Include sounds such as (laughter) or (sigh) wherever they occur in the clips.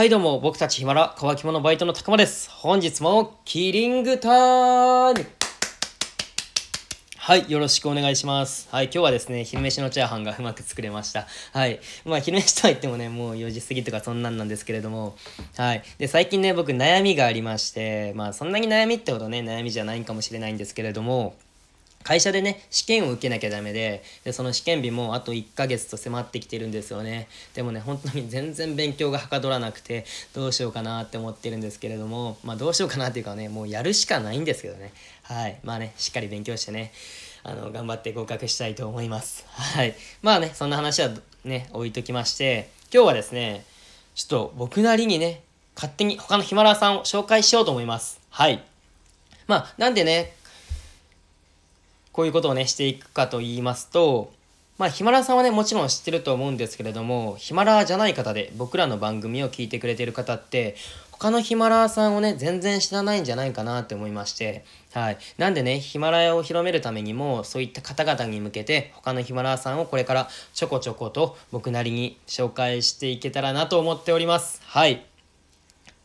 はいどうも、僕たちヒマラ、乾き物バイトの高間です。本日もキリングタイムはい、よろしくお願いします。はい、今日はですね、昼飯のチャーハンがうまく作れました。はい。まあ、昼飯とは言ってもね、もう4時過ぎとかそんなんなんですけれども、はい。で、最近ね、僕悩みがありまして、まあ、そんなに悩みってほどね、悩みじゃないんかもしれないんですけれども、会社でね試験を受けなきゃダメででその試験日もあと1ヶ月と迫ってきてるんですよね。でもね本当に (laughs) 全然勉強がはかどらなくてどうしようかなって思ってるんですけれどもまあどうしようかなっていうかねもうやるしかないんですけどね。はい。まあねしっかり勉強してねあの頑張って合格したいと思います。はい。まあねそんな話はね置いときまして今日はですねちょっと僕なりにね勝手に他のヒマラヤさんを紹介しようと思います。はい。まあなんでねこういうことをね、していくかと言いますと、まあ、ヒマラさんはね、もちろん知ってると思うんですけれども、ヒマラじゃない方で僕らの番組を聞いてくれてる方って、他のヒマラヤさんをね、全然知らないんじゃないかなって思いまして、はい。なんでね、ヒマラヤを広めるためにも、そういった方々に向けて、他のヒマラヤさんをこれからちょこちょこと僕なりに紹介していけたらなと思っております。はい。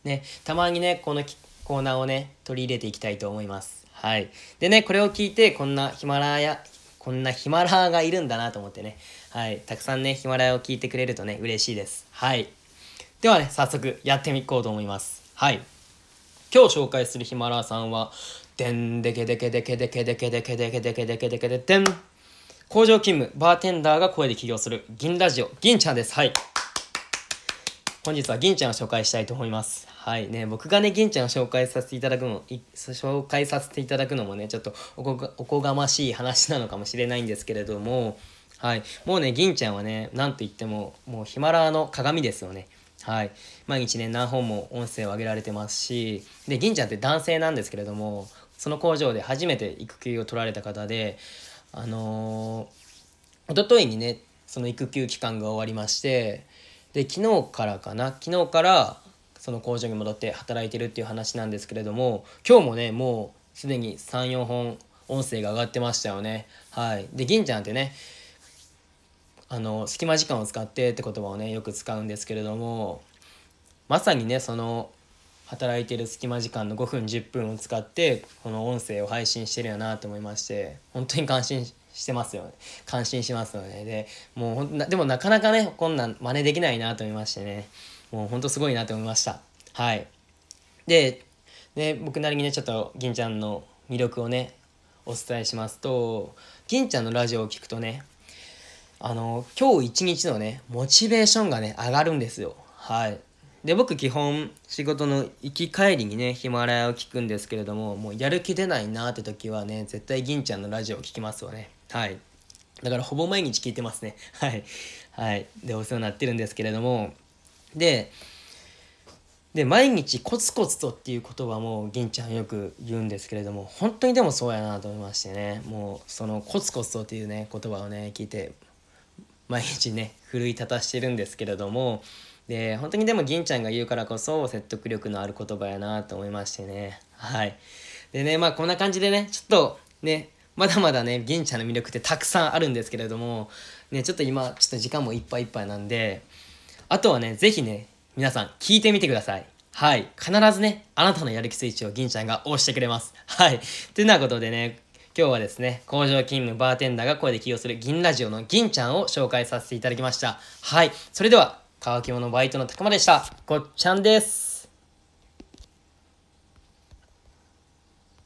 ね、たまにね、このコーナーをね、取り入れていきたいと思います。はい。でね、これを聞いて、こんなヒマラヤ、こんなヒマラヤがいるんだなと思ってね、はい。たくさんね、ヒマラヤを聞いてくれるとね、嬉しいです。はい。ではね、早速やってみこうと思います。はい。今日紹介するヒマラヤさんは、でんでけでけでけでけでけでけでけでけでけでけででん。工場勤務、バーテンダーが声で起業する、銀ラジオ、銀ちゃんです。はい。本日は銀ちゃんを紹介したいと思います。はい。ね、僕がね、銀ちゃんを紹介させていただくの、紹介させていただくのもね、ちょっとおこがおこがましい話なのかもしれないんですけれども、はい、もうね、銀ちゃんはね、なんと言っても、もうヒマラヤの鏡ですよね。はい、毎日ね、何本も音声を上げられてますし、で、銀ちゃんって男性なんですけれども、その工場で初めて育休を取られた方で、あのー、一昨日にね、その育休期間が終わりまして、で昨日からかな？昨日からその工場に戻って働いてるっていう話なんですけれども今日もねもうすでに34本音声が上がってましたよね。はい。で銀ちゃんってねあの隙間時間を使ってって言葉をねよく使うんですけれどもまさにねその働いてる隙間時間の5分10分を使ってこの音声を配信してるよなと思いまして本当に感心してますよね。感心しますよね。でもうほんでもなかなかねこんなん真似できないなと思いましてね。もうほんとすごいなと思いました。はい。でね僕なりにねちょっと銀ちゃんの魅力をねお伝えしますと銀ちゃんのラジオを聞くとねあの今日一日のねモチベーションがね上がるんですよ。はい。で僕基本仕事の行き帰りにねヒマラヤを聞くんですけれどももうやる気出ないなって時はね絶対銀ちゃんのラジオを聞きますよね。はい。だからほぼ毎日聞いてますね。はい。はい。でお世話になってるんですけれどもでで毎日コツコツとっていう言葉も銀ちゃんよく言うんですけれども本当にでもそうやなと思いましてね。もうそのコツコツとっていうね言葉をね聞いて毎日ね奮い立たしてるんですけれども。で本当にでも銀ちゃんが言うからこそ説得力のある言葉やなと思いましてね。はい。でねまあこんな感じでねちょっとねまだまだね銀ちゃんの魅力ってたくさんあるんですけれどもねちょっと今ちょっと時間もいっぱいいっぱいなんであとはね是非ね皆さん聞いてみてくださいはい必ずねあなたのやる気スイッチを銀ちゃんが押してくれますはいてなことでね今日はですね、工場勤務バーテンダーが声で起用する銀ラジオの銀ちゃんを紹介させていただきました。はい。それでは、乾き物バイトのたくまでした。ごっちゃんです。